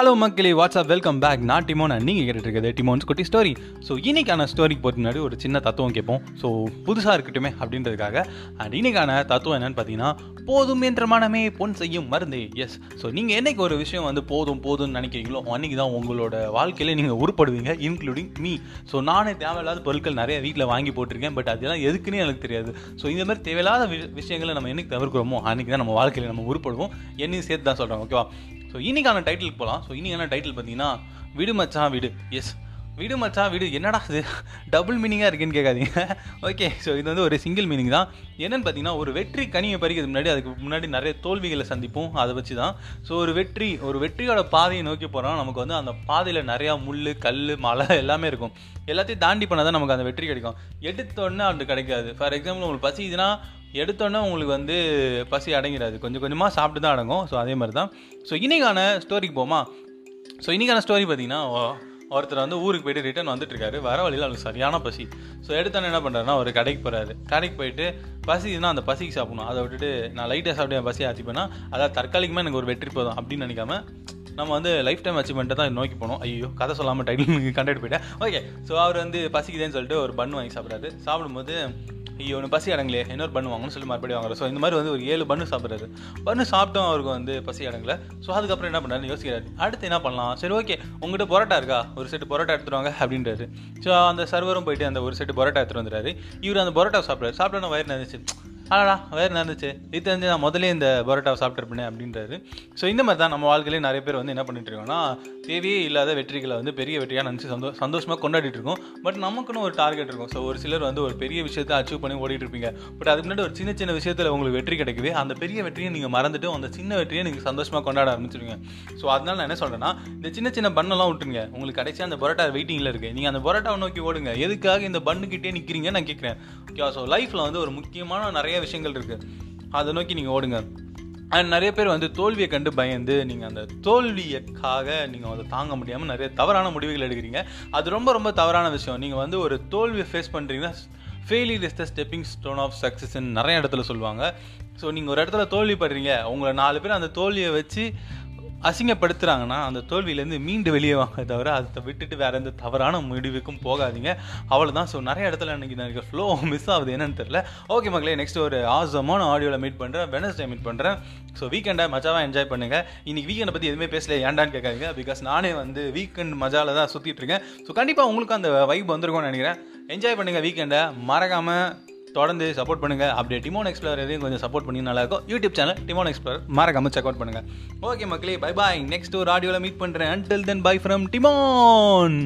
Hello மக்களே. WhatsApp welcome back நான் டிமோன் நீங்கள் கேட்டுட்டு டிமோன்ஸ் குட்டி ஸ்டோரி ஸோ இன்றைக்கான ஸ்டோரிக்கு போகிற முன்னாடி ஒரு சின்ன தத்துவம் கேட்போம். ஸோ புதுசாக இருக்கட்டுமே அப்படின்றதுக்காக. அண்ட் இன்றைக்கான தத்துவம் என்னென்னு பார்த்தீங்கன்னா போதும் என்ற மனமே பொன் செய்யும் மருந்து. எஸ் ஸோ நீங்கள் என்னைக்கு ஒரு விஷயம் வந்து போதும் போதும்னு நினைக்கிறீங்களோ அன்றைக்கி தான் உங்களோட வாழ்க்கையில் நீங்கள் உருப்படுவீங்க இன்க்ளூடிங் மீ ஸோ நானே தேவையில்லாத பொருட்கள் நிறைய வீட்டில் வாங்கி போட்டிருக்கேன் பட் அதெல்லாம் எதுக்குன்னு எனக்கு தெரியாது. ஸோ இந்த மாதிரி தேவையில்லாத வி- விஷயங்களை நம்ம என்னைக்கு தவிர்க்கிறோமோ அன்றைக்கி தான் நம்ம வாழ்க்கையில் நம்ம உருப்படுவோம். என்னையும் சேர்த்து தான் சொல்கிறேன் ஓகேவா ஸோ இன்னைக்கான டைட்டிலுக்கு போகலாம் ஸோ இன்னைக்கான டைட்டில் பார்த்தீங்கன்னா விடு மச்சான் விடு. எஸ் விடு மச்சான் விடு. என்னடா இது? டபுள் மீனிங்காக இருக்குன்னு கேட்காதீங்க. ஓகே ஸோ இது வந்து ஒரு சிங்கிள் மீனிங் தான். என்னென்னு பார்த்தீங்கன்னா ஒரு வெற்றி கனியை பறிக்கிறது முன்னாடி அதுக்கு முன்னாடி நிறைய தோல்விகளை சந்திப்போம். அதை வச்சு தான். ஸோ ஒரு வெற்றி ஒரு வெற்றியோட பாதையை நோக்கி போகிறோம் நமக்கு வந்து அந்த பாதையில் நிறையா முள் கல் மலை எல்லாமே இருக்கும். எல்லாத்தையும் தாண்டி பண்ணால் தான் நமக்கு அந்த வெற்றி கிடைக்கும். எடுத்தோடனே அது கிடைக்காது. ஃபார் எக்ஸாம்பிள் உங்களுக்கு பசி எடுத்தோன்னே உங்களுக்கு வந்து பசி அடங்கிடாது. கொஞ்சம் கொஞ்சமாக சாப்பிட்டு தான் அடங்கும். ஸோ அதே மாதிரி தான். ஸோ இன்றைக்கான ஸ்டோரிக்கு போமா? ஸோ இன்றைக்கான ஸ்டோரி பார்த்தீங்கன்னா ஒருத்தர் வந்து ஊருக்கு போயிட்டு ரிட்டர்ன் வந்துட்டு இருக்காரு வர வழியில் அவருக்கு சரியான பசி. ஸோ எடுத்தோன்னே என்ன பண்ணுறாருன்னா ஒரு கடைக்கு போகிறாரு கடைக்கு போயிட்டு பசினா அந்த பசிக்கு சாப்பிடணும். அதை விட்டுட்டு நான் லைட்டாக சாப்பிட்டு என் பசி ஆச்சுப்பேன்னா அதாவது தற்காலிகமாக எனக்கு ஒரு வெற்றி போதும் அப்படின்னு நினைக்காம நம்ம வந்து லைஃப் டைம் அச்சீவ்மெண்ட்டை தான் நோக்கி போனோம். ஐயோ கதை சொல்லாமல் டைட்டில் கண்டுட்டு போயிட்டேன். ஓகே ஸோ அவர் வந்து பசிக்குதேன்னு சொல்லிட்டு ஒரு பன் வாங்கி சாப்பிட்றாரு. சாப்பிடும்போது ஐயோ ஒன்று பசி அடங்கலையே இன்னொரு பண்ணு வாங்கன்னு சொல்லி மறுபடியும் வாங்குறோம் ஸோ இந்த மாதிரி வந்து ஒரு ஏழு பண்ணு சாப்பிட்றாரு. பண்ணு சாப்பிட்டோம் அவருக்கு வந்து பசி அடங்கல ஸோ அதுக்கப்புறம் என்ன பண்ணாரு யோசிக்கிறாரு. அடுத்து என்ன பண்ணலாம்? சரி ஓகே உங்ககிட்ட பரோட்டா இருக்கா? ஒரு செட்டு பரோட்டா எடுத்துருவாங்க அப்படின்றாரு. ஸோ அந்த சர்வரும் போயிட்டு அந்த ஒரு செட்டு பரோட்டா எடுத்துகிட்டு வந்துறாரு இவர் அந்த பரோட்டா சாப்பிட்றாரு. சாப்பிட்டோன்னா வயிறு நினைச்சு அடடா வேறு நடந்துச்சு இது தெரிஞ்சு நான் முதல்ல இந்த பரோட்டாவை சாப்பிட்ருப்பேனே அப்படின்றாரு. ஸோ இந்த மாதிரி தான் நம்ம வாழ்க்கையிலே நிறைய பேர் வந்து என்ன பண்ணிட்டு இருக்கோம்னா தேவையே இல்லாத வெற்றிகளை வந்து பெரிய வெற்றியாக நினச்சி சந்தோ சந்தோஷமாக கொண்டாடிட்டு இருக்கோம். பட் நமக்குன்னு ஒரு டார்கெட் இருக்கும். ஸோ ஒரு சிலர் வந்து ஒரு பெரிய விஷயத்தை அச்சீவ் பண்ணி ஓடிட்டு இருப்பீங்க. பட் அதுக்கு முன்னாடி ஒரு சின்ன சின்ன விஷயத்தில் உங்களுக்கு வெற்றி கிடைக்குது. அந்த பெரிய வெற்றியை நீங்கள் மறந்துட்டு அந்த சின்ன வெற்றியை நீங்கள் சந்தோஷமாக கொண்டாட ஆரம்பிச்சிருங்க ஸோ அதனால நான் என்ன சொல்கிறேன்னா இந்த சின்ன சின்ன பண்ணெல்லாம் விட்டுருங்க. உங்களுக்கு கடைசியாக அந்த பரோட்டா வெயிட்டிங்கில் இருக்குது நீங்கள் அந்த பரோட்டாவை நோக்கி ஓடுங்க. எதுக்காக இந்த பண்ணுக்கிட்டே நிற்கிறீங்க நான் கேட்குறேன் ஓகே ஸோ லைஃப்பில் வந்து ஒரு முக்கியமான நிறைய விஷயங்கள் இருக்குது அதை நோக்கி நீங்கள் ஓடுங்க. அண்ட் நிறைய பேர் வந்து தோல்வியை கண்டு பயந்து நீங்கள் அந்த தோல்வியக்காக நீங்கள் அதை தாங்க முடியாமல் நிறைய தவறான முடிவுகள் எடுக்கிறீங்க. அது ரொம்ப ரொம்ப தவறான விஷயம். நீங்கள் வந்து ஒரு தோல்வியை ஃபேஸ் பண்ணுறீங்கன்னா failure is the stepping stone of சக்ஸஸ்ன்னு நிறைய இடத்துல சொல்லுவாங்க. ஸோ நீங்கள் ஒரு இடத்துல தோல்வி படுறீங்க உங்களை நாலு பேர் அந்த தோல்வியை வச்சு அசிங்கப்படுத்துகிறாங்கன்னா அந்த தோல்வியிலேருந்து மீண்டு வெளியே வாங்க தவிர அதை விட்டுட்டு வேற எந்த தவறான முடிவுக்கும் போகாதீங்க. அவ்வளோ தான் ஸோ நிறைய இடத்துல இன்றைக்கி எனக்கு ஃப்ளோ மிஸ் ஆகுது என்னன்னு தெரில ஓகே மக்களே நெக்ஸ்ட் ஒரு ஆசமான ஆடியோவில் மீட் பண்ணுறேன் வெனஸ்டே மீட் பண்ணுறேன் ஸோ வீக்கெண்டை மஜாவாக என்ஜாய் பண்ணுங்க. இன்னைக்கு வீக்கெண்டை பற்றி எதுவுமே பேசல ஏண்டான்னு கேட்காதீங்க. பிகாஸ் நானே வந்து வீக்கெண்ட் மஜாவில் தான் சுற்றிட்டு இருக்கேன். ஸோ கண்டிப்பாக உங்களுக்கு அந்த வைப் வந்திருக்கும்னு நினைக்கிறேன். என்ஜாய் பண்ணுங்கள் வீக்கெண்டை மறக்காமல் தொடர்ந்து சப்போர்ட் பண்ணுங்க. அப்படியே டிமோன் எக்ஸ்ப்ளோர் எதையும் கொஞ்சம் சப்போர்ட் பண்ணி நல்லாயிருக்கும். யூடியூப் சேனல் டிமோன் எக்ஸ்ப்ளோர் மறக்காம செக் அவுட் பண்ணுங்க. ஓகே மக்களே பை பாய் நெக்ஸ்ட் ஒரு ஆடியோவில் மீட் பண்ணுறேன் until then bye from Timon